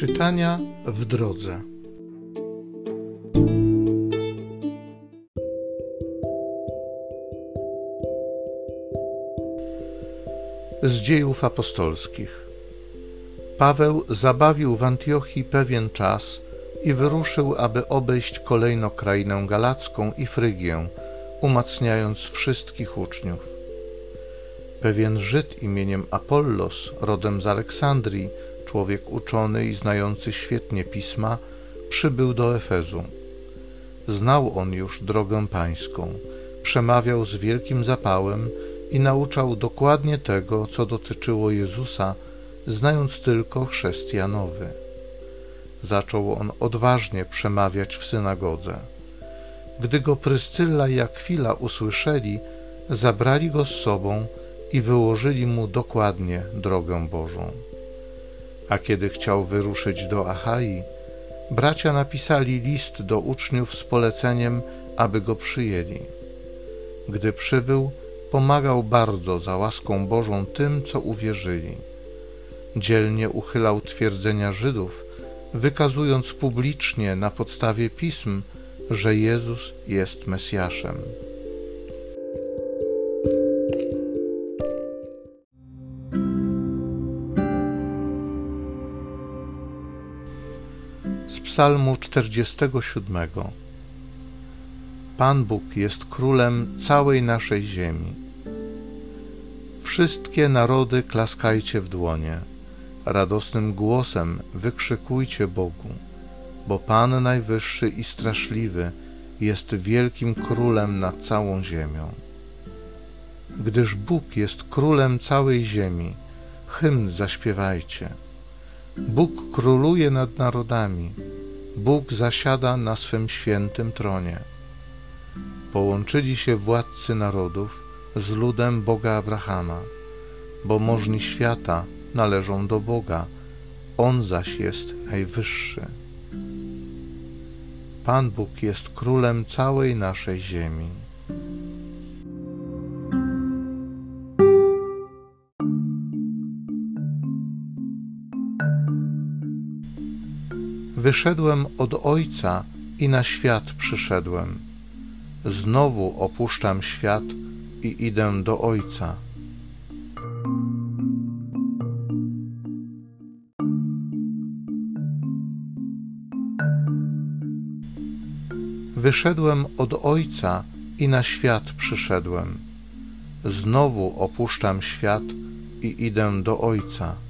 Czytania w drodze. Z dziejów apostolskich. Paweł zabawił w Antiochii pewien czas i wyruszył, aby obejść kolejno krainę galacką i Frygię, umacniając wszystkich uczniów. Pewien Żyd imieniem Apollos, rodem z Aleksandrii, człowiek uczony i znający świetnie pisma, przybył do Efezu. Znał on już drogę pańską, przemawiał z wielkim zapałem i nauczał dokładnie tego, co dotyczyło Jezusa, znając tylko chrzest Janowy. Zaczął on odważnie przemawiać w synagodze. Gdy go Pryscylla i Akwila usłyszeli, zabrali go z sobą i wyłożyli mu dokładnie drogę Bożą. A kiedy chciał wyruszyć do Achai, bracia napisali list do uczniów z poleceniem, aby go przyjęli. Gdy przybył, pomagał bardzo za łaską Bożą tym, co uwierzyli. Dzielnie uchylał twierdzenia Żydów, wykazując publicznie na podstawie pism, że Jezus jest Mesjaszem. Z Psalmu 47 Pan Bóg jest królem całej naszej ziemi. Wszystkie narody klaskajcie w dłonie, radosnym głosem wykrzykujcie Bogu bo Pan Najwyższy i Straszliwy jest wielkim królem nad całą ziemią. Gdyż Bóg jest królem całej ziemi, hymn zaśpiewajcie. Bóg króluje nad narodami, Bóg zasiada na swym świętym tronie. Połączyli się władcy narodów z ludem Boga Abrahama, bo możni świata należą do Boga, On zaś jest najwyższy. Pan Bóg jest królem całej naszej ziemi. Wyszedłem od Ojca i na świat przyszedłem. Znowu opuszczam świat i idę do Ojca. Wyszedłem od Ojca i na świat przyszedłem. Znowu opuszczam świat i idę do Ojca.